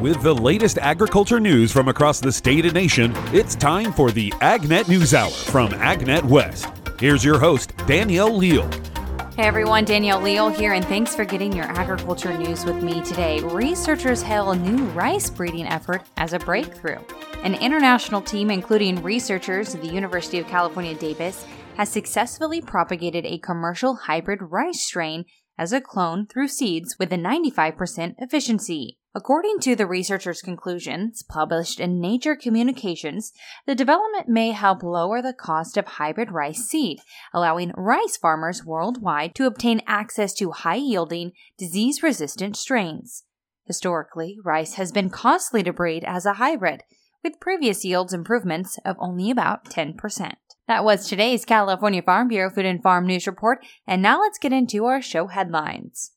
With the latest agriculture news from across the state and nation, it's time for the AgNet News Hour from AgNet West. Here's your host, Danielle Leal. Hey everyone, Danielle Leal here, and thanks for getting your agriculture news with me today. Researchers hail a new rice breeding effort as a breakthrough. An international team, including researchers at the University of California, Davis, has successfully propagated a commercial hybrid rice strain as a clone through seeds with a 95% efficiency. According to the researchers' conclusions published in Nature Communications, the development may help lower the cost of hybrid rice seed, allowing rice farmers worldwide to obtain access to high yielding, disease resistant strains. Historically, rice has been costly to breed as a hybrid, with previous yields improvements of only about 10%. That was today's California Farm Bureau Food and Farm News Report, and now let's get into our show headlines.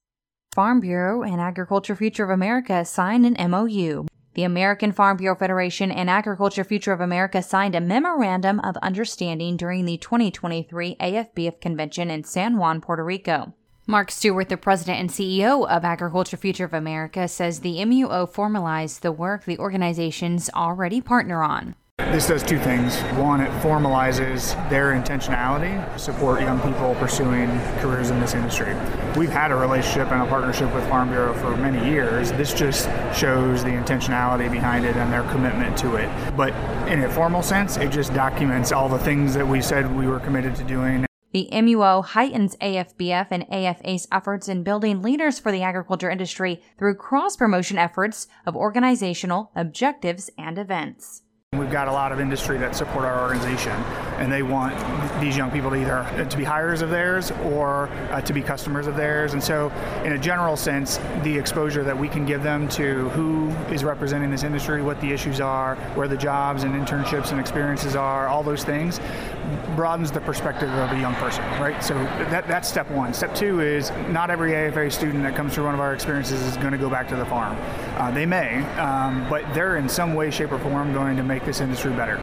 Farm Bureau and Agriculture Future of America signed an MOU. The American Farm Bureau Federation and Agriculture Future of America signed a memorandum of understanding during the 2023 AFBF convention in San Juan, Puerto Rico. Mark Stewart, the president and CEO of Agriculture Future of America, says the MUO formalized the work the organizations already partner on. This does two things. One, it formalizes their intentionality to support young people pursuing careers in this industry. We've had a relationship and a partnership with Farm Bureau for many years. This just shows the intentionality behind it and their commitment to it. But in a formal sense, it just documents all the things that we said we were committed to doing. The MUO heightens AFBF and AFA's efforts in building leaders for the agriculture industry through cross promotion efforts of organizational objectives and events. We've got a lot of industry that support our organization, and they want these young people to either to be hires of theirs or uh, to be customers of theirs. And so, in a general sense, the exposure that we can give them to who is representing this industry, what the issues are, where the jobs and internships and experiences are, all those things, broadens the perspective of a young person, right? So that, that's step one. Step two is not every AFA student that comes through one of our experiences is going to go back to the farm. Uh, they may, um, but they're in some way, shape, or form going to make this industry better.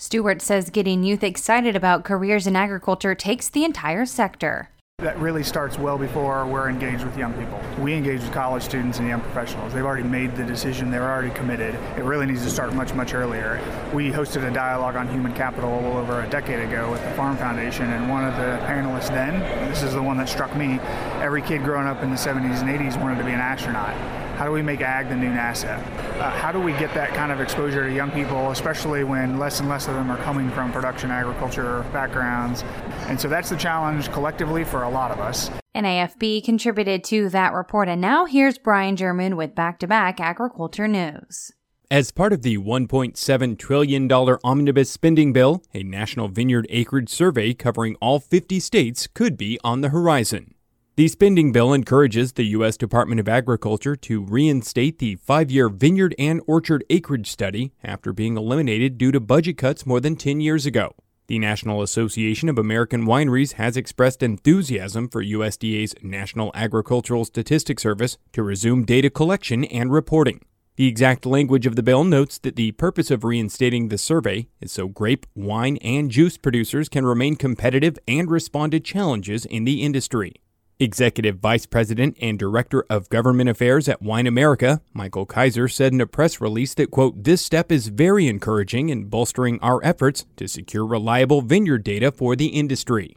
Stewart says getting youth excited about careers in agriculture takes the entire sector. That really starts well before we're engaged with young people. We engage with college students and young professionals. They've already made the decision, they're already committed. It really needs to start much, much earlier. We hosted a dialogue on human capital over a decade ago with the Farm Foundation, and one of the panelists then, this is the one that struck me, every kid growing up in the 70s and 80s wanted to be an astronaut. How do we make ag the new NASA? Uh, how do we get that kind of exposure to young people, especially when less and less of them are coming from production agriculture backgrounds? And so that's the challenge collectively for a lot of us. NAFB contributed to that report, and now here's Brian German with back to back agriculture news. As part of the $1.7 trillion omnibus spending bill, a national vineyard acreage survey covering all 50 states could be on the horizon. The spending bill encourages the U.S. Department of Agriculture to reinstate the five year vineyard and orchard acreage study after being eliminated due to budget cuts more than 10 years ago. The National Association of American Wineries has expressed enthusiasm for USDA's National Agricultural Statistics Service to resume data collection and reporting. The exact language of the bill notes that the purpose of reinstating the survey is so grape, wine, and juice producers can remain competitive and respond to challenges in the industry. Executive Vice President and Director of Government Affairs at Wine America, Michael Kaiser, said in a press release that, quote, this step is very encouraging in bolstering our efforts to secure reliable vineyard data for the industry.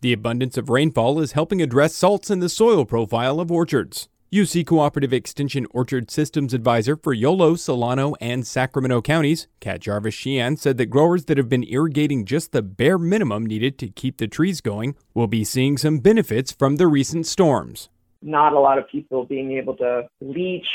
The abundance of rainfall is helping address salts in the soil profile of orchards. UC Cooperative Extension Orchard Systems Advisor for Yolo, Solano, and Sacramento counties, Kat Jarvis-Shean, said that growers that have been irrigating just the bare minimum needed to keep the trees going will be seeing some benefits from the recent storms. Not a lot of people being able to leach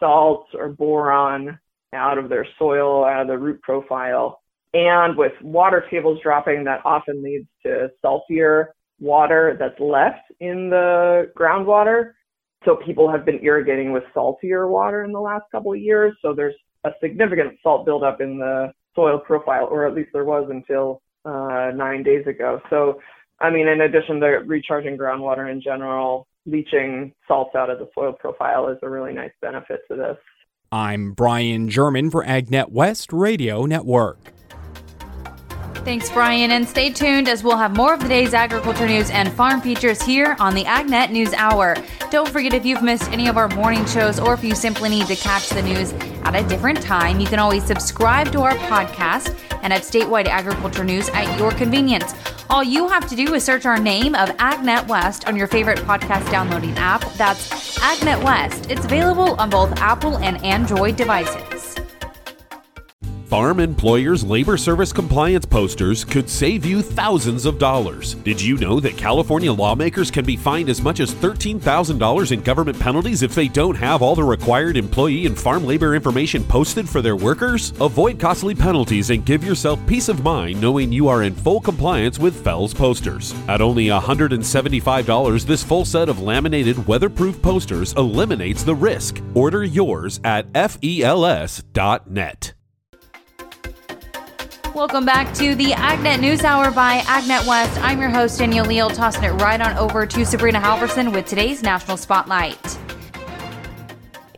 salts or boron out of their soil, out of the root profile. And with water tables dropping, that often leads to saltier water that's left in the groundwater so people have been irrigating with saltier water in the last couple of years. So there's a significant salt buildup in the soil profile, or at least there was until uh, nine days ago. So, I mean, in addition to recharging groundwater in general, leaching salts out of the soil profile is a really nice benefit to this. I'm Brian German for AgNet West Radio Network. Thanks, Brian, and stay tuned as we'll have more of the day's agriculture news and farm features here on the AgNet News Hour. Don't forget if you've missed any of our morning shows or if you simply need to catch the news at a different time, you can always subscribe to our podcast and have statewide agriculture news at your convenience. All you have to do is search our name of AgNet West on your favorite podcast downloading app. That's AgNet West. It's available on both Apple and Android devices. Farm Employers Labor Service compliance posters could save you thousands of dollars. Did you know that California lawmakers can be fined as much as $13,000 in government penalties if they don't have all the required employee and farm labor information posted for their workers? Avoid costly penalties and give yourself peace of mind knowing you are in full compliance with FELS posters. At only $175, this full set of laminated weatherproof posters eliminates the risk. Order yours at FELS.net. Welcome back to the AgNet News Hour by AgNet West. I'm your host, Danielle Leal, tossing it right on over to Sabrina Halverson with today's National Spotlight.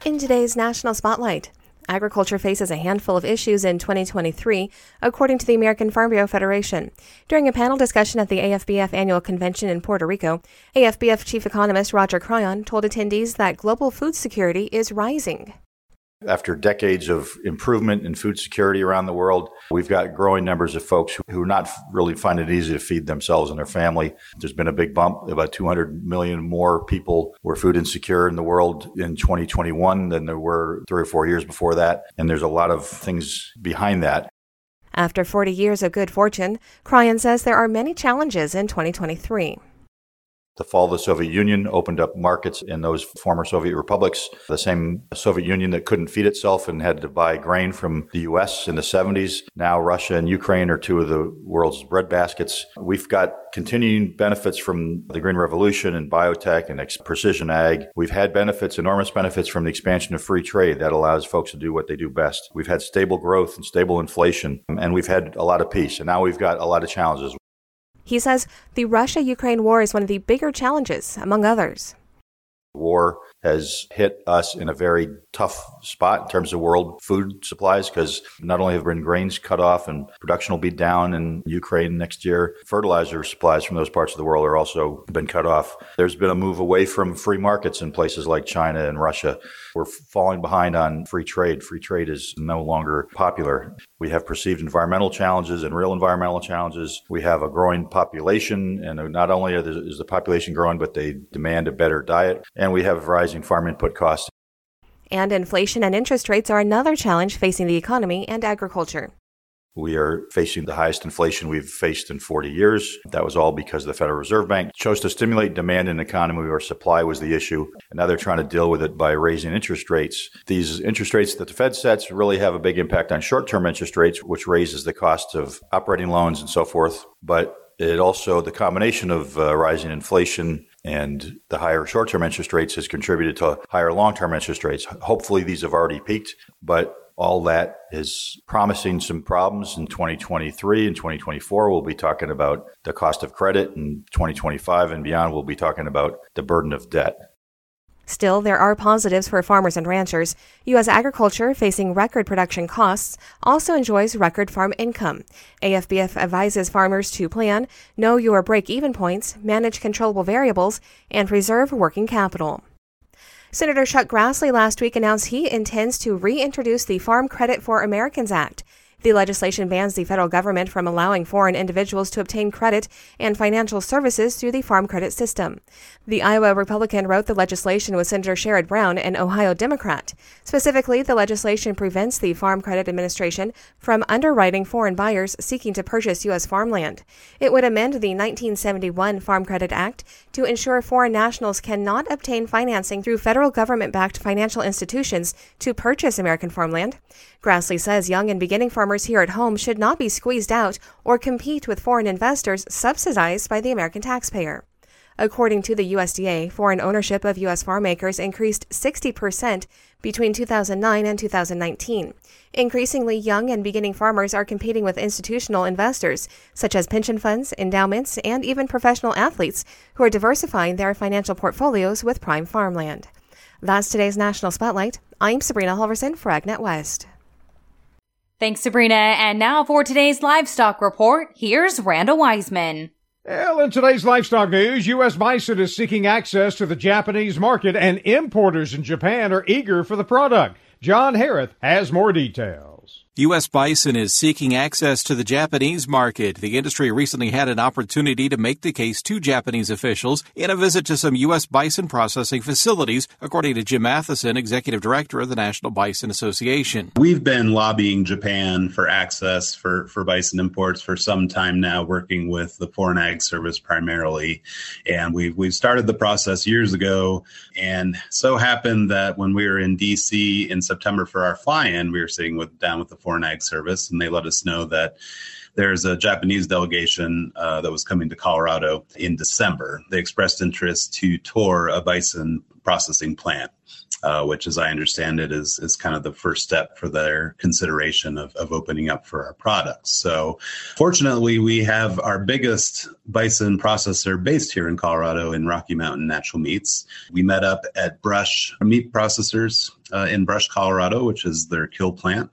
In today's National Spotlight, agriculture faces a handful of issues in 2023, according to the American Farm Bureau Federation. During a panel discussion at the AFBF annual convention in Puerto Rico, AFBF chief economist Roger Cryan told attendees that global food security is rising. After decades of improvement in food security around the world, we've got growing numbers of folks who are not really find it easy to feed themselves and their family. There's been a big bump. About 200 million more people were food insecure in the world in 2021 than there were three or four years before that. And there's a lot of things behind that. After 40 years of good fortune, Cryan says there are many challenges in 2023. The fall of the Soviet Union opened up markets in those former Soviet republics. The same Soviet Union that couldn't feed itself and had to buy grain from the US in the 70s. Now Russia and Ukraine are two of the world's bread baskets. We've got continuing benefits from the Green Revolution and biotech and precision ag. We've had benefits, enormous benefits from the expansion of free trade that allows folks to do what they do best. We've had stable growth and stable inflation, and we've had a lot of peace. And now we've got a lot of challenges. He says the Russia Ukraine war is one of the bigger challenges, among others. War has hit us in a very tough spot in terms of world food supplies because not only have been grains cut off and production will be down in Ukraine next year, fertilizer supplies from those parts of the world are also been cut off. There's been a move away from free markets in places like China and Russia. We're falling behind on free trade. Free trade is no longer popular. We have perceived environmental challenges and real environmental challenges. We have a growing population, and not only is the population growing, but they demand a better diet. And we have rising farm input costs. And inflation and interest rates are another challenge facing the economy and agriculture. We are facing the highest inflation we've faced in 40 years. That was all because the Federal Reserve Bank chose to stimulate demand in the economy where supply was the issue. And now they're trying to deal with it by raising interest rates. These interest rates that the Fed sets really have a big impact on short term interest rates, which raises the cost of operating loans and so forth. But it also, the combination of uh, rising inflation and the higher short term interest rates has contributed to higher long term interest rates. Hopefully, these have already peaked, but all that is promising some problems in 2023 and 2024. We'll be talking about the cost of credit. In 2025 and beyond, we'll be talking about the burden of debt. Still, there are positives for farmers and ranchers. U.S. agriculture, facing record production costs, also enjoys record farm income. AFBF advises farmers to plan, know your break even points, manage controllable variables, and preserve working capital. Senator Chuck Grassley last week announced he intends to reintroduce the Farm Credit for Americans Act. The legislation bans the federal government from allowing foreign individuals to obtain credit and financial services through the farm credit system. The Iowa Republican wrote the legislation with Senator Sherrod Brown, an Ohio Democrat. Specifically, the legislation prevents the Farm Credit Administration from underwriting foreign buyers seeking to purchase U.S. farmland. It would amend the 1971 Farm Credit Act to ensure foreign nationals cannot obtain financing through federal government backed financial institutions to purchase American farmland. Grassley says young and beginning farmers here at home should not be squeezed out or compete with foreign investors subsidized by the American taxpayer. According to the USDA, foreign ownership of U.S. farm acres increased 60% between 2009 and 2019. Increasingly, young and beginning farmers are competing with institutional investors, such as pension funds, endowments, and even professional athletes, who are diversifying their financial portfolios with prime farmland. That's today's National Spotlight. I'm Sabrina Halverson for AgNet West. Thanks, Sabrina. And now for today's livestock report, here's Randall Wiseman. Well, in today's livestock news, U.S. bison is seeking access to the Japanese market, and importers in Japan are eager for the product. John Harris has more details. U.S. bison is seeking access to the Japanese market. The industry recently had an opportunity to make the case to Japanese officials in a visit to some U.S. bison processing facilities, according to Jim Matheson, executive director of the National Bison Association. We've been lobbying Japan for access for, for bison imports for some time now, working with the Foreign Ag Service primarily. And we've, we've started the process years ago. And so happened that when we were in D.C. in September for our fly in, we were sitting with down with the Foreign Ag Service, and they let us know that there's a Japanese delegation uh, that was coming to Colorado in December. They expressed interest to tour a bison processing plant uh, which, as I understand it, is is kind of the first step for their consideration of, of opening up for our products. So, fortunately, we have our biggest bison processor based here in Colorado in Rocky Mountain Natural Meats. We met up at Brush Meat Processors uh, in Brush, Colorado, which is their kill plant,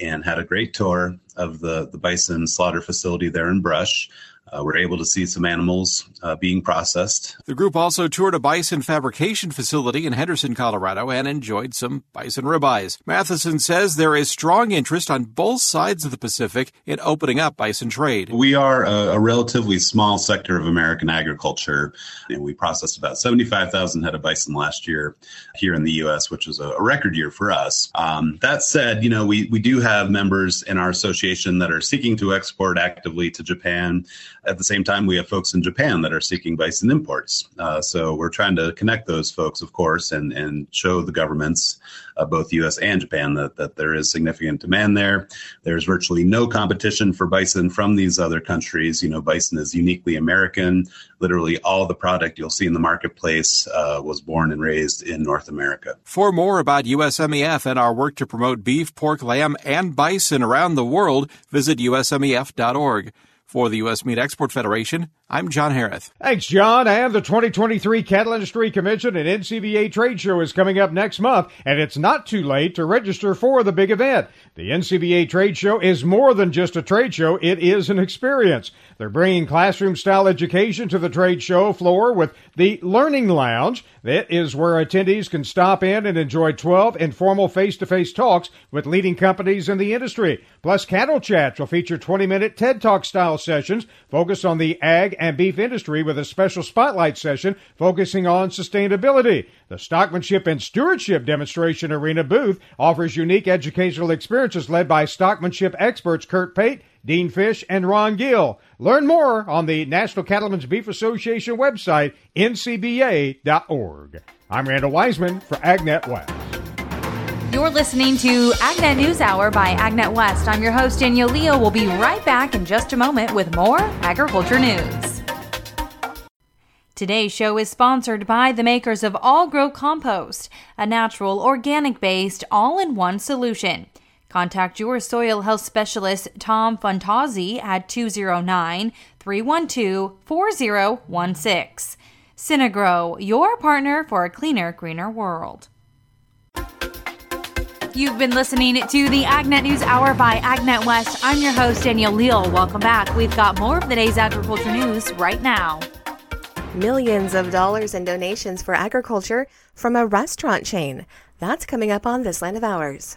and had a great tour of the the bison slaughter facility there in Brush uh, we're able to see some animals uh, being processed. The group also toured a bison fabrication facility in Henderson, Colorado, and enjoyed some bison ribeyes. Matheson says there is strong interest on both sides of the Pacific in opening up bison trade. We are a, a relatively small sector of American agriculture, and we processed about 75,000 head of bison last year here in the U.S., which was a, a record year for us. Um, that said, you know, we, we do have members in our association that are seeking to export actively to Japan. At the same time, we have folks in Japan that are seeking bison imports. Uh, so we're trying to connect those folks, of course, and, and show the governments, uh, both U.S. and Japan, that, that there is significant demand there. There's virtually no competition for bison from these other countries. You know, bison is uniquely American. Literally all the product you'll see in the marketplace uh, was born and raised in North America. For more about USMEF and our work to promote beef, pork, lamb, and bison around the world, visit usmef.org. For the U.S. Meat Export Federation, I'm John Harris. Thanks, John. And the 2023 Cattle Industry Convention and NCBA Trade Show is coming up next month, and it's not too late to register for the big event. The NCBA Trade Show is more than just a trade show, it is an experience. They're bringing classroom style education to the trade show floor with the Learning Lounge. That is where attendees can stop in and enjoy 12 informal face to face talks with leading companies in the industry. Plus, Cattle Chats will feature 20 minute TED Talk style sessions focused on the ag and beef industry with a special spotlight session focusing on sustainability. The Stockmanship and Stewardship Demonstration Arena booth offers unique educational experiences led by stockmanship experts Curt Pate Dean Fish, and Ron Gill. Learn more on the National Cattlemen's Beef Association website, ncba.org. I'm Randall Wiseman for AgNet West. You're listening to AgNet News Hour by AgNet West. I'm your host, Danielle Leal. We'll be right back in just a moment with more agriculture news. Today's show is sponsored by the makers of All Grow Compost, a natural, organic based, all in one solution. Contact your soil health specialist, Tom Fantazzi, at 209 312 4016. Synagro, your partner for a cleaner, greener world. You've been listening to the AgNet News Hour by AgNet West. I'm your host, Danielle Leal. Welcome back. We've got more of the day's agriculture news right now. Millions of dollars in donations for agriculture from a restaurant chain. That's coming up on This Land of Ours.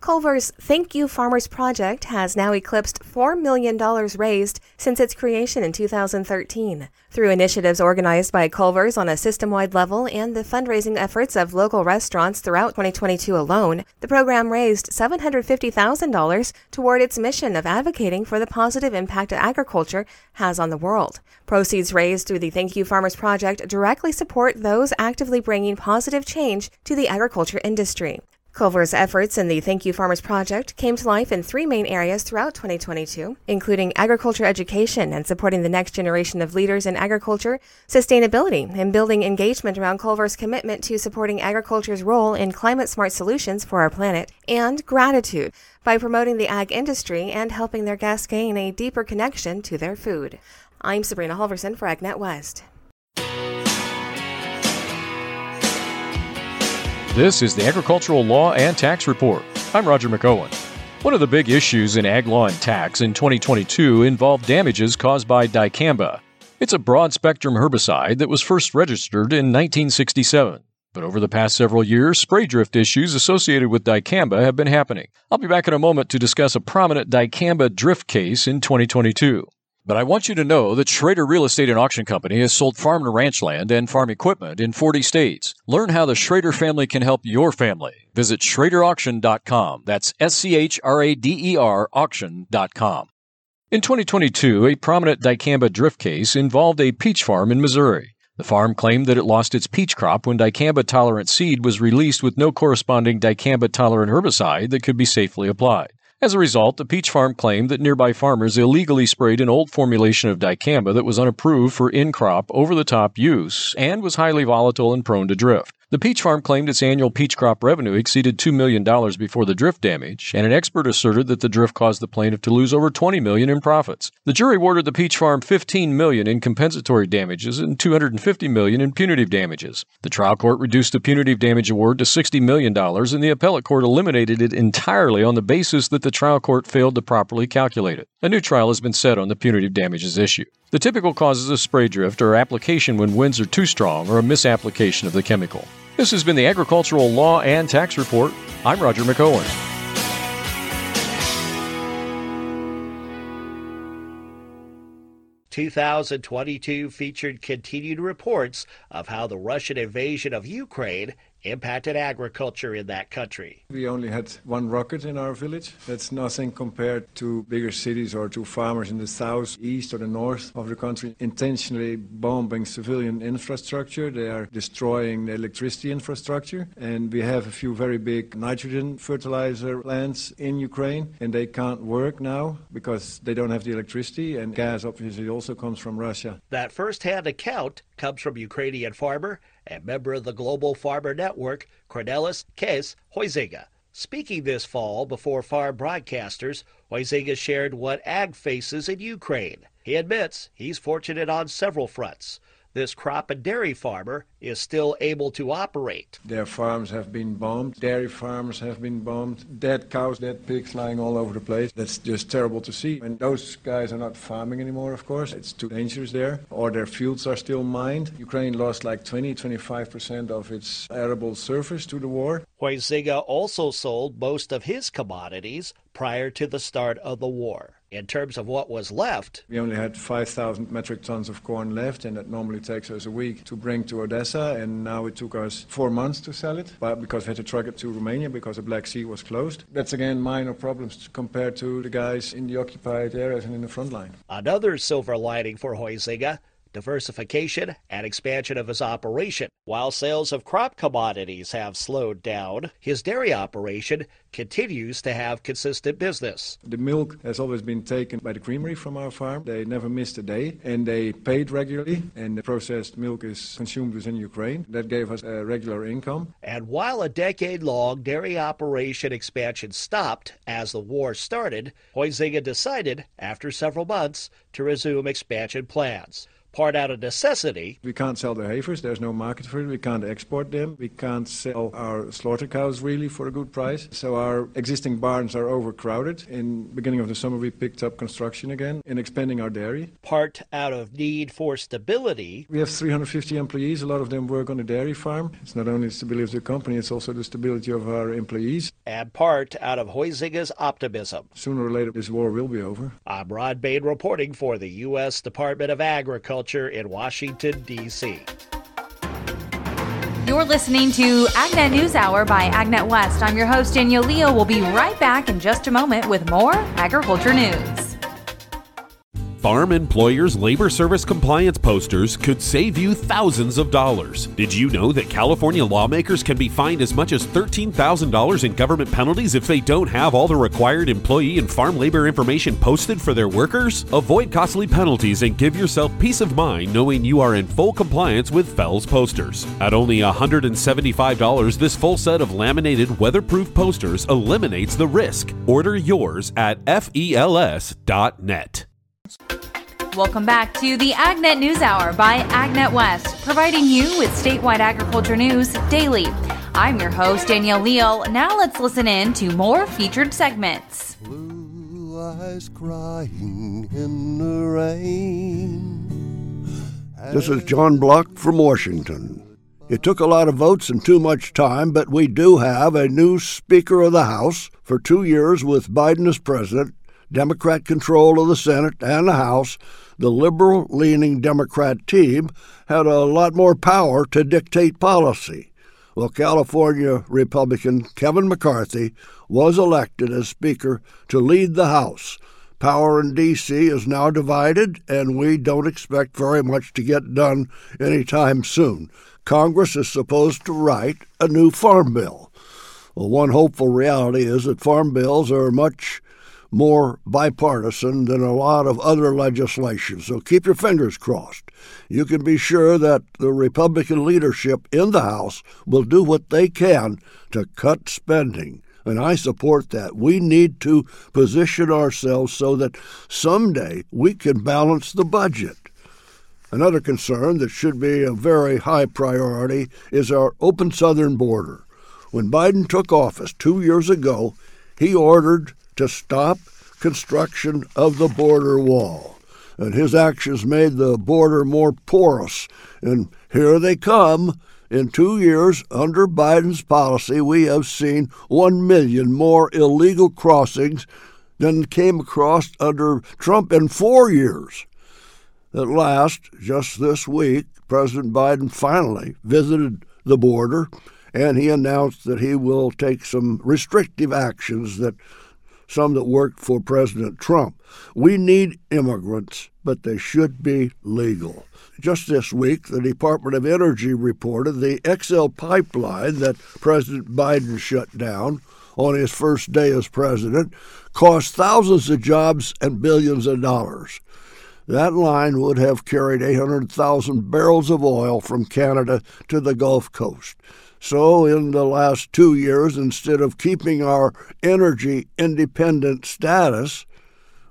Culver's Thank You Farmers Project has now eclipsed $4 million raised since its creation in 2013. Through initiatives organized by Culver's on a system wide level and the fundraising efforts of local restaurants throughout 2022 alone, the program raised $750,000 toward its mission of advocating for the positive impact agriculture has on the world. Proceeds raised through the Thank You Farmers Project directly support those actively bringing positive change to the agriculture industry. Culver's efforts in the Thank You Farmers Project came to life in three main areas throughout 2022, including agriculture education and supporting the next generation of leaders in agriculture, sustainability, and building engagement around Culver's commitment to supporting agriculture's role in climate smart solutions for our planet, and gratitude by promoting the ag industry and helping their guests gain a deeper connection to their food. I'm Sabrina Halverson for AgNet West. This is the Agricultural Law and Tax Report. I'm Roger McEowen. One of the big issues in ag law and tax in 2022 involved damages caused by dicamba. It's a broad spectrum herbicide that was first registered in 1967. But over the past several years, spray drift issues associated with dicamba have been happening. I'll be back in a moment to discuss a prominent dicamba drift case in 2022. But I want you to know that Schrader Real Estate and Auction Company has sold farm and ranch land and farm equipment in 40 states. Learn how the Schrader family can help your family. Visit schraderauction.com. That's S C H R A D E R auction.com. In 2022, a prominent dicamba drift case involved a peach farm in Missouri. The farm claimed that it lost its peach crop when dicamba tolerant seed was released with no corresponding dicamba tolerant herbicide that could be safely applied. As a result, the peach farm claimed that nearby farmers illegally sprayed an old formulation of dicamba that was unapproved for in crop, over the top use and was highly volatile and prone to drift. The peach farm claimed its annual peach crop revenue exceeded $2 million before the drift damage, and an expert asserted that the drift caused the plaintiff to lose over 20 million in profits. The jury awarded the peach farm 15 million in compensatory damages and 250 million in punitive damages. The trial court reduced the punitive damage award to $60 million, and the appellate court eliminated it entirely on the basis that the trial court failed to properly calculate it. A new trial has been set on the punitive damages issue. The typical causes of spray drift are application when winds are too strong or a misapplication of the chemical. This has been the Agricultural Law and Tax Report. I'm Roger McEowen. Two thousand twenty-two featured continued reports of how the Russian invasion of Ukraine impacted agriculture in that country. We only had one rocket in our village. That's nothing compared to bigger cities or to farmers in the south, east, or the north of the country intentionally bombing civilian infrastructure. They are destroying the electricity infrastructure. And we have a few very big nitrogen fertilizer plants in Ukraine, and they can't work now because they don't have the electricity, and gas obviously also comes from Russia. That first hand account comes from Ukrainian farmer and member of the Global Farmer Network, Cornelis Kees Huizinga. Speaking this fall before farm broadcasters, Huizinga shared what ag faces in Ukraine. He admits he's fortunate on several fronts this crop and dairy farmer is still able to operate. Their farms have been bombed, dairy farms have been bombed, dead cows, dead pigs lying all over the place. That's just terrible to see. And those guys are not farming anymore, of course. It's too dangerous there. Or their fields are still mined. Ukraine lost like 20, 25% of its arable surface to the war. Huizinga also sold most of his commodities prior to the start of the war. In terms of what was left, we only had 5,000 metric tons of corn left, and that normally takes us a week to bring to Odessa. And now it took us four months to sell it, but because we had to truck it to Romania because the Black Sea was closed. That's again minor problems compared to the guys in the occupied areas and in the front line. Another silver lining for Huizinga diversification, and expansion of his operation. While sales of crop commodities have slowed down, his dairy operation continues to have consistent business. The milk has always been taken by the creamery from our farm. They never missed a day and they paid regularly and the processed milk is consumed within Ukraine. That gave us a regular income. And while a decade-long dairy operation expansion stopped as the war started, Huizinga decided after several months to resume expansion plans part out of necessity. We can't sell the heifers. There's no market for it. We can't export them. We can't sell our slaughter cows really for a good price. So our existing barns are overcrowded. In beginning of the summer, we picked up construction again and expanding our dairy. Part out of need for stability. We have 350 employees. A lot of them work on a dairy farm. It's not only the stability of the company, it's also the stability of our employees. And part out of Huizinga's optimism. Sooner or later, this war will be over. I'm Rod Bain reporting for the U.S. Department of Agriculture in Washington, D.C. You're listening to AgNet News Hour by AgNet West. I'm your host, Danielle Leal. We'll be right back in just a moment with more agriculture news. Farm Employers Labor Service compliance posters could save you thousands of dollars. Did you know that California lawmakers can be fined as much as $13,000 in government penalties if they don't have all the required employee and farm labor information posted for their workers? Avoid costly penalties and give yourself peace of mind knowing you are in full compliance with FELS posters. At only $175, this full set of laminated weatherproof posters eliminates the risk. Order yours at fels.net. Welcome back to the AgNet News Hour by AgNet West, providing you with statewide agriculture news daily. I'm your host, Danielle Leal. Now let's listen in to more featured segments. Blue eyes crying in the rain. This is John Block from Washington. It took a lot of votes and too much time, but we do have a new Speaker of the House for two years with Biden as president, Democrat control of the Senate and the House. The liberal leaning Democrat team had a lot more power to dictate policy. Well, California Republican Kevin McCarthy was elected as Speaker to lead the House. Power in D.C. is now divided, and we don't expect very much to get done anytime soon. Congress is supposed to write a new farm bill. Well, one hopeful reality is that farm bills are much more bipartisan than a lot of other legislation. So keep your fingers crossed. You can be sure that the Republican leadership in the House will do what they can to cut spending. And I support that. We need to position ourselves so that someday we can balance the budget. Another concern that should be a very high priority is our open southern border. When Biden took office two years ago, he ordered to stop construction of the border wall. And his actions made the border more porous. And here they come. In two years, under Biden's policy, we have seen one million more illegal crossings than came across under Trump in four years. At last, just this week, President Biden finally visited the border and he announced that he will take some restrictive actions that some that worked for President Trump. We need immigrants, but they should be legal. Just this week, the Department of Energy reported the XL pipeline that President Biden shut down on his first day as president cost thousands of jobs and billions of dollars. That line would have carried 800,000 barrels of oil from Canada to the Gulf Coast. So, in the last two years, instead of keeping our energy independent status,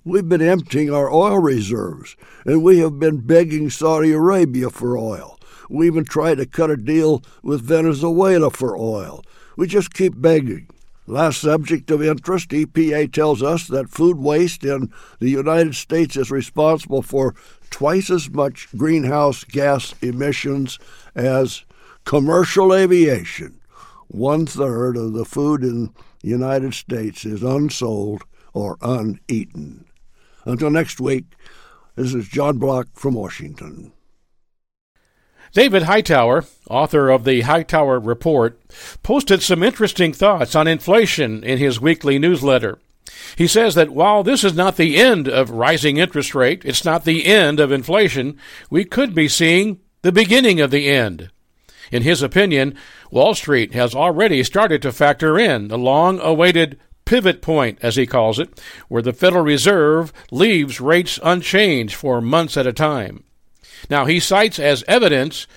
we've been emptying our oil reserves, and we have been begging Saudi Arabia for oil. We even tried to cut a deal with Venezuela for oil. We just keep begging. Last subject of interest EPA tells us that food waste in the United States is responsible for twice as much greenhouse gas emissions as commercial aviation. One third of the food in the United States is unsold or uneaten. Until next week, this is John Block from Washington. David Hightower, author of the Hightower Report, posted some interesting thoughts on inflation in his weekly newsletter. He says that while this is not the end of rising interest rate, it's not the end of inflation, we could be seeing the beginning of the end. In his opinion, Wall Street has already started to factor in the long awaited pivot point, as he calls it, where the Federal Reserve leaves rates unchanged for months at a time. Now, he cites as evidence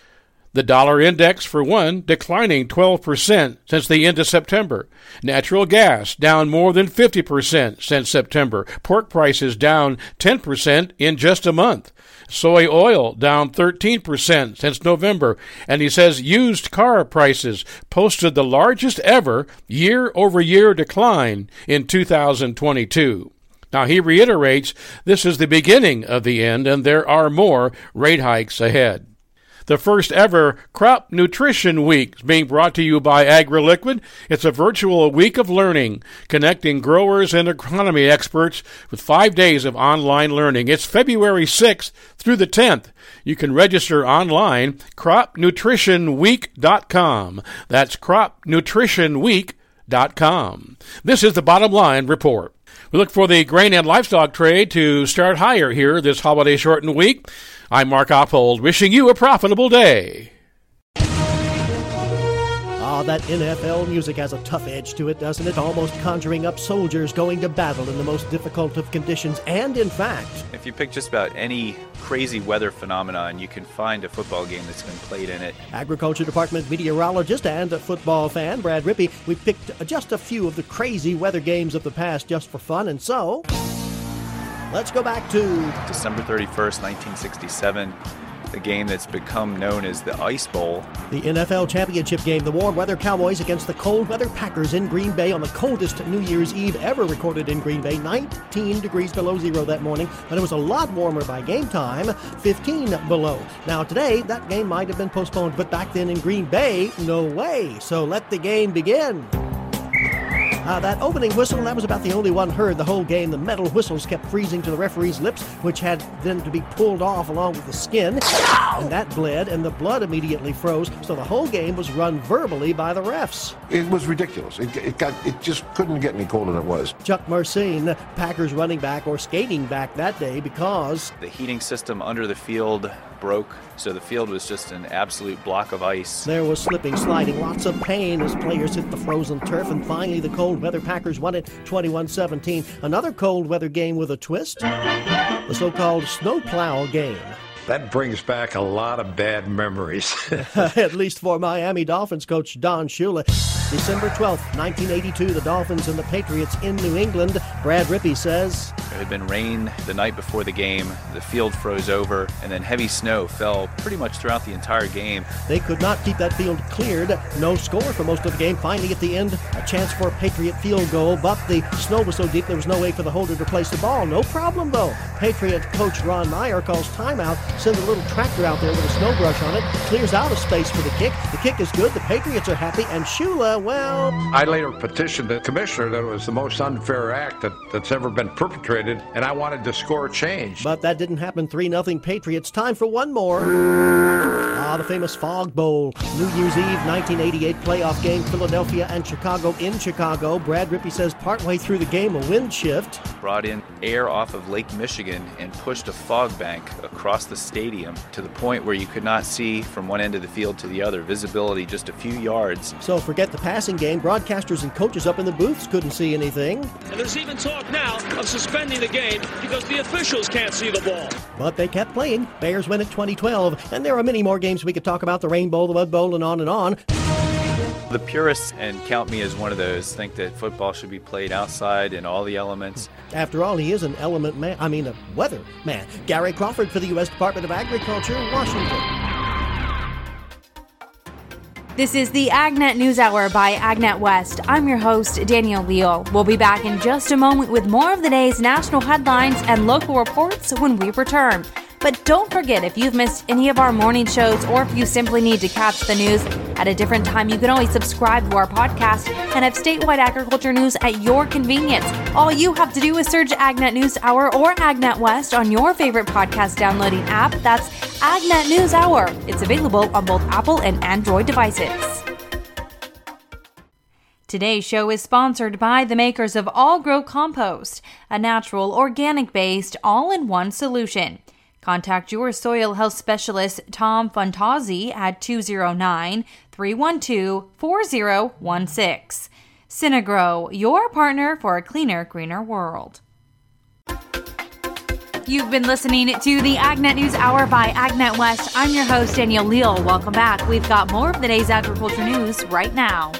the dollar index, for one, declining 12% since the end of September. Natural gas down more than 50% since September. Pork prices down 10% in just a month. Soy oil down 13% since November. And he says used car prices posted the largest ever year over year decline in 2022. Now, he reiterates this is the beginning of the end, and there are more rate hikes ahead. The first ever Crop Nutrition Week is being brought to you by AgroLiquid. It's a virtual week of learning, connecting growers and agronomy experts with five days of online learning. It's February 6th through the 10th. You can register online, cropnutritionweek.com. That's cropnutritionweek.com. This is the bottom line report. We look for the grain and livestock trade to start higher here this holiday shortened week. I'm Mark Oppold, wishing you a profitable day. Ah, that NFL music has a tough edge to it, doesn't it? Almost conjuring up soldiers going to battle in the most difficult of conditions. And in fact, if you pick just about any crazy weather phenomenon, you can find a football game that's been played in it. Agriculture Department meteorologist and a football fan, Brad Rippey, we picked just a few of the crazy weather games of the past just for fun, and so. Let's go back to December 31st, 1967. The game that's become known as the Ice Bowl. The NFL championship game, the warm weather Cowboys against the cold weather Packers in Green Bay on the coldest New Year's Eve ever recorded in Green Bay. 19 degrees below zero that morning, but it was a lot warmer by game time, 15 below. Now, today, that game might have been postponed, but back then in Green Bay, no way. So let the game begin. Uh, that opening whistle, that was about the only one heard the whole game. The metal whistles kept freezing to the referee's lips, which had then to be pulled off along with the skin. And that bled, and the blood immediately froze, so the whole game was run verbally by the refs. It was ridiculous. It, it got it just couldn't get any colder than it was. Chuck Mercein, Packers running back or skating back that day because The heating system under the field broke, so the field was just an absolute block of ice. There was slipping, sliding, lots of pain as players hit the frozen turf, and finally the cold weather Packers won it 21 17. Another cold weather game with a twist the so called snowplow game. That brings back a lot of bad memories. At least for Miami Dolphins coach Don Shula. December 12th, 1982, the Dolphins and the Patriots in New England. Brad Rippey says There had been rain the night before the game, the field froze over, and then heavy snow fell pretty much throughout the entire game. they could not keep that field cleared. No score for most of the game. Finally, at the end, a chance for a Patriot field goal, but the snow was so deep there was no way for the holder to place the ball. No problem, though. Patriot coach Ron Meyer calls timeout, sends a little tractor out there with a snow brush on it, clears out a space for the kick. The kick is good. The Patriots are happy, and Shula, well, I later petitioned the commissioner that it was the most unfair act that, that's ever been perpetrated, and I wanted the score changed. But that didn't happen. 3 0 Patriots. Time for one more. Ah, the famous Fog Bowl. New Year's Eve 1988 playoff game, Philadelphia and Chicago in Chicago. Brad Rippey says partway through the game, a wind shift. Brought in air off of Lake Michigan and pushed a fog bank across the stadium to the point where you could not see from one end of the field to the other. Visibility just a few yards. So forget the passing game. Broadcasters and coaches up in the booths couldn't see anything. And there's even talk now of suspending the game because the officials can't see the ball. But they kept playing. Bears win at 2012. And there are many more games we could talk about the Rain Bowl, the Mud Bowl, and on and on. The purists, and count me as one of those, think that football should be played outside in all the elements. After all, he is an element man. I mean, a weather man. Gary Crawford for the U.S. Department of Agriculture, Washington. This is the AgNet News Hour by AgNet West. I'm your host, Danielle Leal. We'll be back in just a moment with more of the day's national headlines and local reports when we return. But don't forget, if you've missed any of our morning shows or if you simply need to catch the news at a different time, you can always subscribe to our podcast and have statewide agriculture news at your convenience. All you have to do is search AgNet News Hour or AgNet West on your favorite podcast downloading app. That's AgNet News Hour. It's available on both Apple and Android devices. Today's show is sponsored by the makers of All Grow Compost, a natural, organic based, all in one solution. Contact your soil health specialist, Tom Fantazzi, at 209 312 4016. Synagro, your partner for a cleaner, greener world. You've been listening to the AgNet News Hour by AgNet West. I'm your host, Danielle Leal. Welcome back. We've got more of the day's agriculture news right now.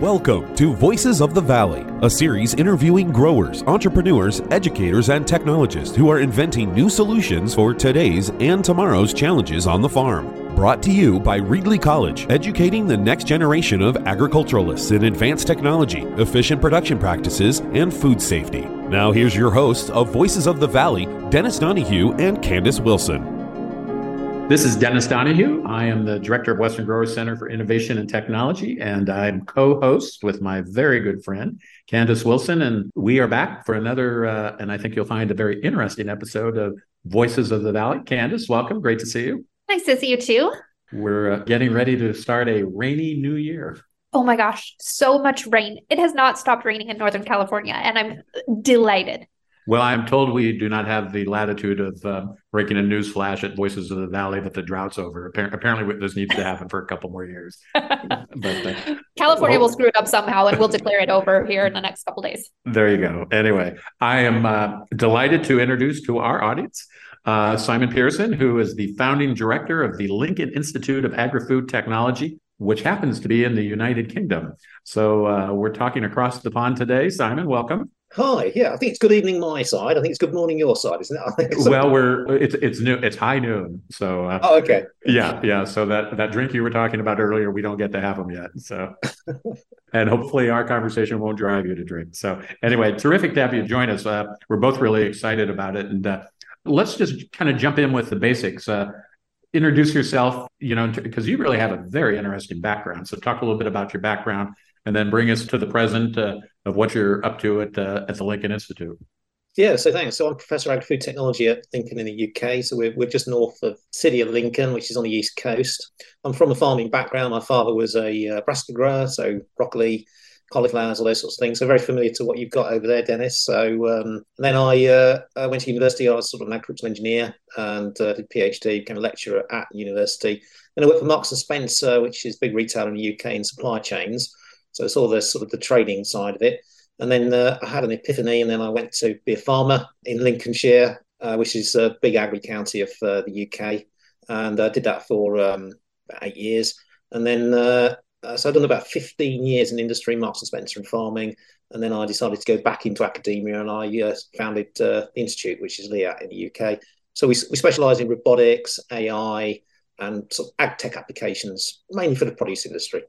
Welcome to Voices of the Valley, a series interviewing growers, entrepreneurs, educators, and technologists who are inventing new solutions for today's and tomorrow's challenges on the farm. Brought to you by Reedley College, educating the next generation of agriculturalists in advanced technology, efficient production practices, and food safety. Now, here's your hosts of Voices of the Valley, Dennis Donohue and Candace Wilson. This is Dennis Donohue. I am the director of Western Growers Center for Innovation and Technology, and I'm co host with my very good friend, Candace Wilson. And we are back for another, uh, and I think you'll find a very interesting episode of Voices of the Valley. Candace, welcome. Great to see you. Nice to see you too. We're uh, getting ready to start a rainy new year. Oh my gosh, so much rain. It has not stopped raining in Northern California, and I'm delighted. Well, I'm told we do not have the latitude of uh, breaking a news flash at Voices of the Valley that the drought's over. Appar- apparently, this needs to happen for a couple more years. but uh, California will screw it up somehow, and we'll declare it over here in the next couple days. There you go. Anyway, I am uh, delighted to introduce to our audience uh, Simon Pearson, who is the founding director of the Lincoln Institute of Agri-Food Technology, which happens to be in the United Kingdom. So uh, we're talking across the pond today. Simon, welcome. Hi, yeah, I think it's good evening my side. I think it's good morning your side, isn't it? well, we're it's it's new it's high noon, so uh, oh, okay, yeah, yeah. So that that drink you were talking about earlier, we don't get to have them yet. So, and hopefully our conversation won't drive you to drink. So, anyway, terrific to have you join us. Uh, we're both really excited about it, and uh, let's just kind of jump in with the basics. Uh, introduce yourself, you know, because you really have a very interesting background. So, talk a little bit about your background, and then bring us to the present uh, of what you're up to at uh, at the Lincoln Institute. Yeah, so thanks. So I'm Professor of Agri-Food Technology at Lincoln in the UK. So we're, we're just north of city of Lincoln, which is on the east coast. I'm from a farming background. My father was a uh, brassica grower, so broccoli, cauliflowers, all those sorts of things. So very familiar to what you've got over there, Dennis. So um, then I, uh, I went to university. I was sort of an agricultural engineer and uh, did PhD, became a lecturer at university. Then I worked for Marks and Spencer, which is big retail in the UK in supply chains. So it's all the sort of the trading side of it. And then uh, I had an epiphany, and then I went to be a farmer in Lincolnshire, uh, which is a big agri county of uh, the UK, and I did that for um, about eight years. And then uh, uh, so I've done about 15 years in industry, Marks and Spencer and farming. And then I decided to go back into academia, and I uh, founded the institute, which is LIAT in the UK. So we we specialise in robotics, AI, and sort of ag tech applications, mainly for the produce industry.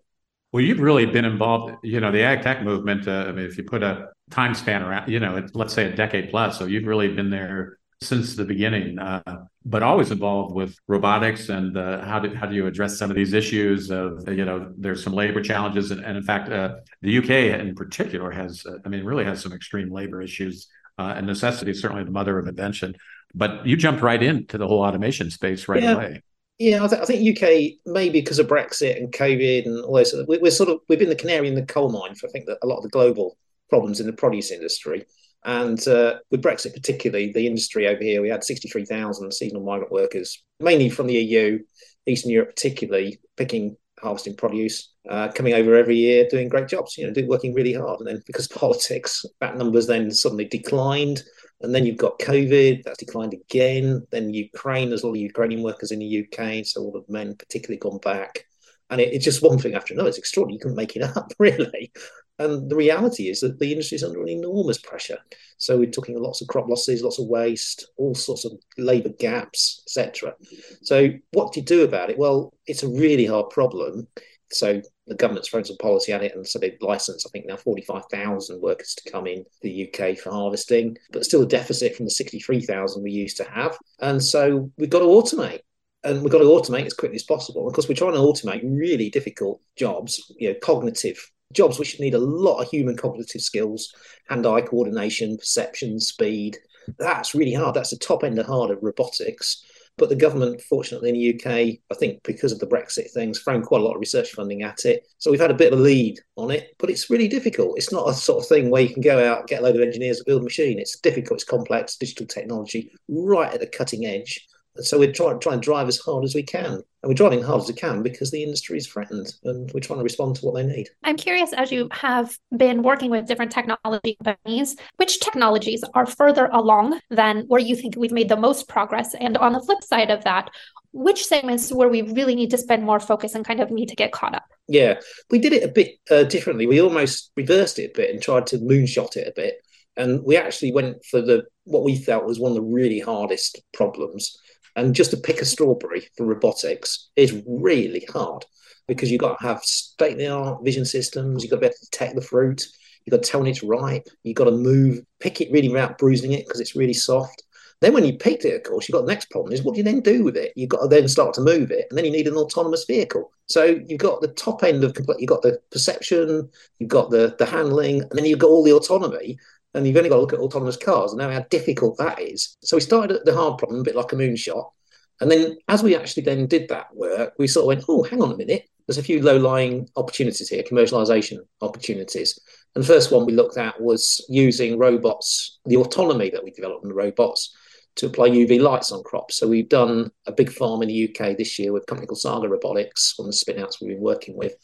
Well, you've really been involved, you know, the ag tech movement. Uh, I mean, if you put a time span around, you know, let's say a decade plus, so you've really been there since the beginning, uh, but always involved with robotics and uh, how do how do you address some of these issues of you know there's some labor challenges and, and in fact uh, the UK in particular has uh, I mean really has some extreme labor issues uh, and necessity is certainly the mother of invention. But you jumped right into the whole automation space right yeah. away. Yeah, I, th- I, think UK maybe because of Brexit and COVID and all those. We, we're sort of we've been the canary in the coal mine for I think that a lot of the global problems in the produce industry. And uh, with Brexit, particularly the industry over here, we had 63,000 seasonal migrant workers, mainly from the EU, Eastern Europe, particularly picking, harvesting produce, uh, coming over every year, doing great jobs. You know, working really hard. And then because politics, that numbers then suddenly declined. And then you've got COVID, that's declined again. Then Ukraine, there's a lot of Ukrainian workers in the UK, so all the men particularly gone back. And it, it's just one thing after another. It's extraordinary. You couldn't make it up, really. And the reality is that the industry is under an enormous pressure. So we're talking lots of crop losses, lots of waste, all sorts of labour gaps, etc. So what do you do about it? Well, it's a really hard problem. So the government's thrown some policy at it, and so they've licensed, I think, now 45,000 workers to come in the UK for harvesting, but still a deficit from the 63,000 we used to have. And so we've got to automate. And we've got to automate as quickly as possible. Of course, we're trying to automate really difficult jobs, you know, cognitive jobs which need a lot of human cognitive skills, hand-eye coordination, perception, speed. That's really hard. That's the top end of hard of robotics. But the government, fortunately, in the UK, I think because of the Brexit things, thrown quite a lot of research funding at it. So we've had a bit of a lead on it, but it's really difficult. It's not a sort of thing where you can go out, get a load of engineers build a machine. It's difficult, it's complex, digital technology, right at the cutting edge. So we're trying try and drive as hard as we can. And we're driving hard as we can because the industry is threatened and we're trying to respond to what they need. I'm curious, as you have been working with different technology companies, which technologies are further along than where you think we've made the most progress? And on the flip side of that, which segments where we really need to spend more focus and kind of need to get caught up? Yeah, we did it a bit uh, differently. We almost reversed it a bit and tried to moonshot it a bit. And we actually went for the what we felt was one of the really hardest problems, and just to pick a strawberry for robotics is really hard because you've got to have state of the art vision systems, you've got to be able to detect the fruit, you've got to tell when it's ripe, you've got to move, pick it really without bruising it because it's really soft. Then when you picked it, of course, you've got the next problem is what do you then do with it? You've got to then start to move it, and then you need an autonomous vehicle. So you've got the top end of. You've got the perception, you've got the the handling, and then you've got all the autonomy and you've only got to look at autonomous cars and know how difficult that is. So we started at the hard problem, a bit like a moonshot. And then as we actually then did that work, we sort of went, oh, hang on a minute. There's a few low-lying opportunities here, commercialization opportunities. And the first one we looked at was using robots, the autonomy that we developed in the robots to apply UV lights on crops. So we've done a big farm in the UK this year with a company called Saga Robotics, one of the spinouts we've been working with.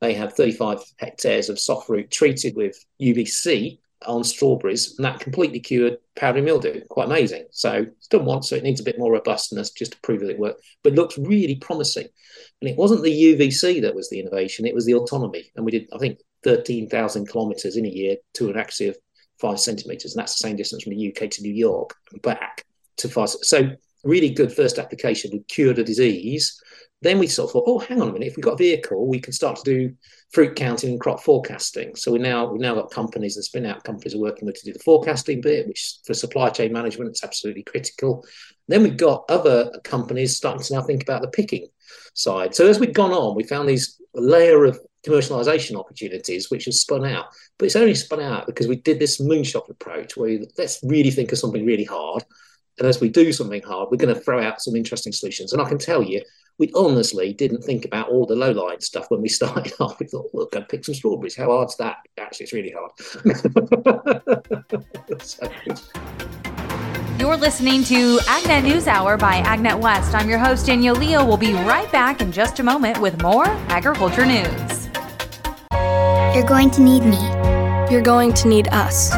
They have 35 hectares of soft fruit treated with UVC on strawberries, and that completely cured powdery mildew. Quite amazing. So it's done once, so it needs a bit more robustness just to prove that it worked. But it looks really promising. And it wasn't the UVC that was the innovation; it was the autonomy. And we did, I think, thirteen thousand kilometres in a year to an accuracy of five centimeters, and that's the same distance from the UK to New York and back to five. So really good first application would cure the disease. Then we sort of thought, oh, hang on a minute, if we've got a vehicle, we can start to do fruit counting and crop forecasting. So we now we've now got companies and spin out companies are working with to do the forecasting bit, which for supply chain management it's absolutely critical. Then we've got other companies starting to now think about the picking side. So as we've gone on, we found these layer of commercialization opportunities which have spun out. But it's only spun out because we did this moonshot approach where let's really think of something really hard. And as we do something hard, we're going to throw out some interesting solutions. And I can tell you, we honestly didn't think about all the low line stuff when we started off. We thought, we'll go pick some strawberries. How hard's that? Actually, it's really hard. so. You're listening to AgNet News Hour by AgNet West. I'm your host, Danielle Leal. We'll be right back in just a moment with more agriculture news. You're going to need me. You're going to need us.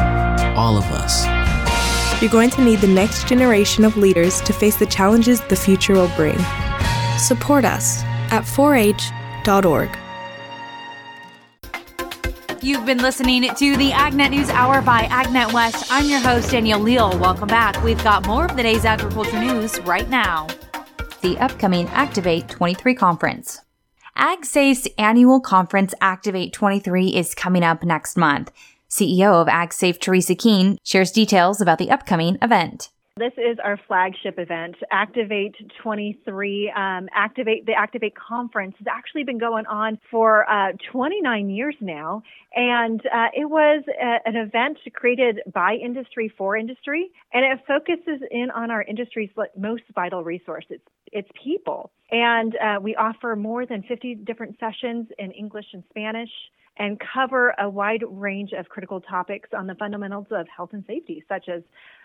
All of us. You're going to need the next generation of leaders to face the challenges the future will bring. Support us at 4h.org. You've been listening to the AgNet News Hour by AgNet West. I'm your host, Danielle Leal. Welcome back. We've got more of the day's agriculture news right now. The upcoming Activate 23 conference. AgSafe's annual conference Activate 23 is coming up next month. CEO of AgSafe, Teresa Keene, shares details about the upcoming event. This is our flagship event, Activate 23. Um, Activate the Activate conference has actually been going on for uh, 29 years now, and uh, it was a, an event created by industry for industry, and it focuses in on our industry's most vital resource. It's, it's people, and uh, we offer more than 50 different sessions in English and Spanish and cover a wide range of critical topics on the fundamentals of health and safety, such as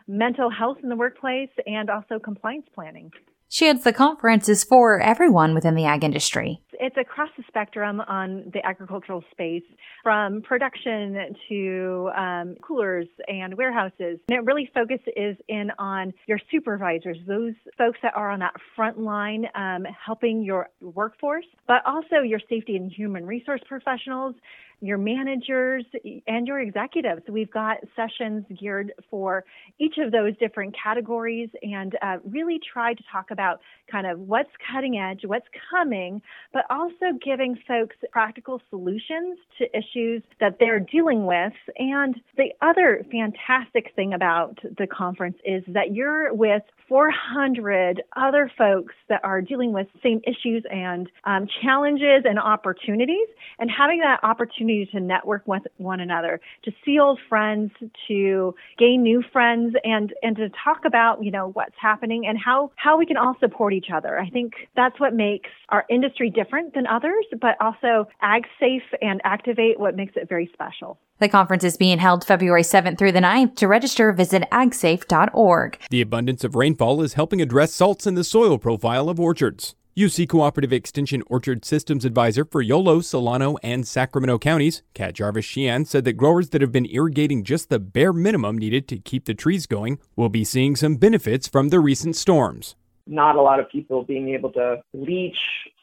mental health in the workplace and also compliance planning. She adds the conference is for everyone within the ag industry. It's across the spectrum on the agricultural space, from production to um, coolers and warehouses. And it really focuses in on your supervisors, those folks that are on that front line um, helping your workforce, but also your safety and human resource professionals your managers, and your executives. We've got sessions geared for each of those different categories and uh, really try to talk about kind of what's cutting edge, what's coming, but also giving folks practical solutions to issues that they're dealing with. And the other fantastic thing about the conference is that you're with 400 other folks that are dealing with same issues and um, challenges and opportunities, and having that opportunity to network with one another, to see old friends, to gain new friends, and and to talk about you know what's happening and how how we can all support each other. I think that's what makes our industry different than others, but also AgSafe and Activate what makes it very special. The conference is being held February 7th through the 9th. To register, visit agsafe.org. The abundance of rainfall is helping address salts in the soil profile of orchards. UC Cooperative Extension Orchard Systems Advisor for Yolo, Solano, and Sacramento counties, Kat Jarvis-Shean, said that growers that have been irrigating just the bare minimum needed to keep the trees going will be seeing some benefits from the recent storms. Not a lot of people being able to leach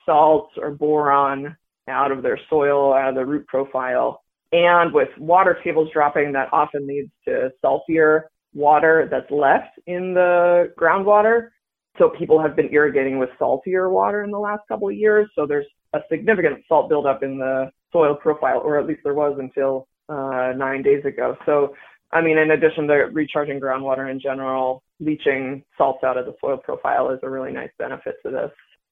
salts or boron out of their soil, out of the root profile and with water tables dropping, that often leads to saltier water that's left in the groundwater. So people have been irrigating with saltier water in the last couple of years. So there's a significant salt buildup in the soil profile, or at least there was until uh, nine days ago. So, I mean, in addition to recharging groundwater in general, leaching salts out of the soil profile is a really nice benefit to this.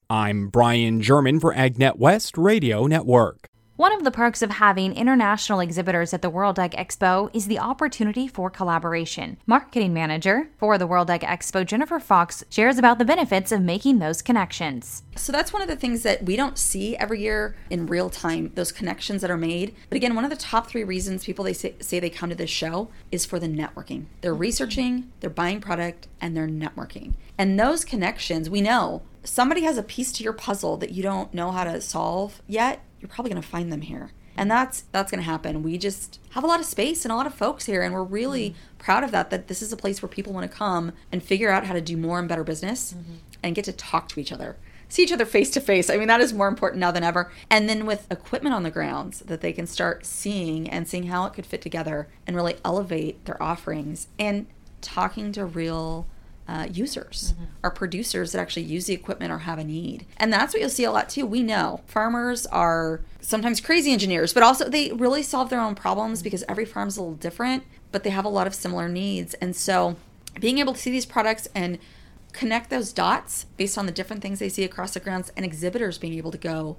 I'm Brian German for AgNet West Radio Network. One of the perks of having international exhibitors at the World Ag Expo is the opportunity for collaboration. Marketing manager for the World Ag Expo, Jennifer Fox, shares about the benefits of making those connections. So that's one of the things that we don't see every year in real time, those connections that are made. But again, one of the top three reasons people they say, say they come to this show is for the networking. They're mm-hmm. researching, they're buying product, and they're networking. And those connections, we know somebody has a piece to your puzzle that you don't know how to solve yet you're probably going to find them here and that's that's going to happen we just have a lot of space and a lot of folks here and we're really mm-hmm. proud of that that this is a place where people want to come and figure out how to do more and better business mm-hmm. and get to talk to each other see each other face to face. I mean, that is more important now than ever. And then with equipment on the grounds that they can start seeing and seeing how it could fit together and really elevate their offerings and talking to real uh, users mm-hmm. or producers that actually use the equipment or have a need. And that's what you'll see a lot too. We know farmers are sometimes crazy engineers, but also they really solve their own problems because every farm's a little different, but they have a lot of similar needs. And so being able to see these products and connect those dots based on the different things they see across the grounds and exhibitors being able to go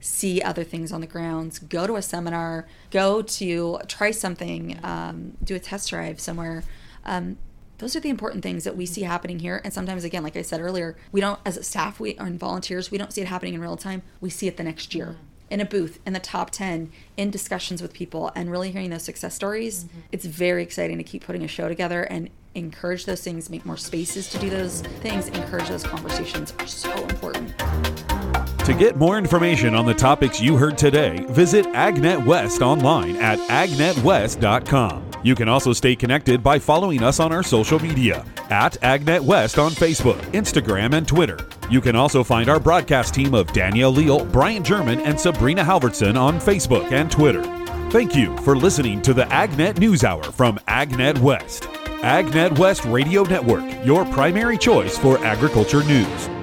see other things on the grounds, go to a seminar, go to try something, um, do a test drive somewhere. Um, those are the important things that we see happening here. And sometimes, again, like I said earlier, we don't, as a staff, we and volunteers, we don't see it happening in real time. We see it the next year. Mm-hmm. In a booth, in the top 10, in discussions with people, and really hearing those success stories. Mm-hmm. It's very exciting to keep putting a show together and encourage those things, make more spaces to do those things, encourage those conversations are so important. To get more information on the topics you heard today, visit AgNet West online at agnetwest.com. You can also stay connected by following us on our social media at AgNet West on Facebook, Instagram, and Twitter. You can also find our broadcast team of Danielle Leal, Brian German, and Sabrina Halverson on Facebook and Twitter. Thank you for listening to the AgNet News Hour from AgNet West. AgNet West Radio Network, your primary choice for agriculture news.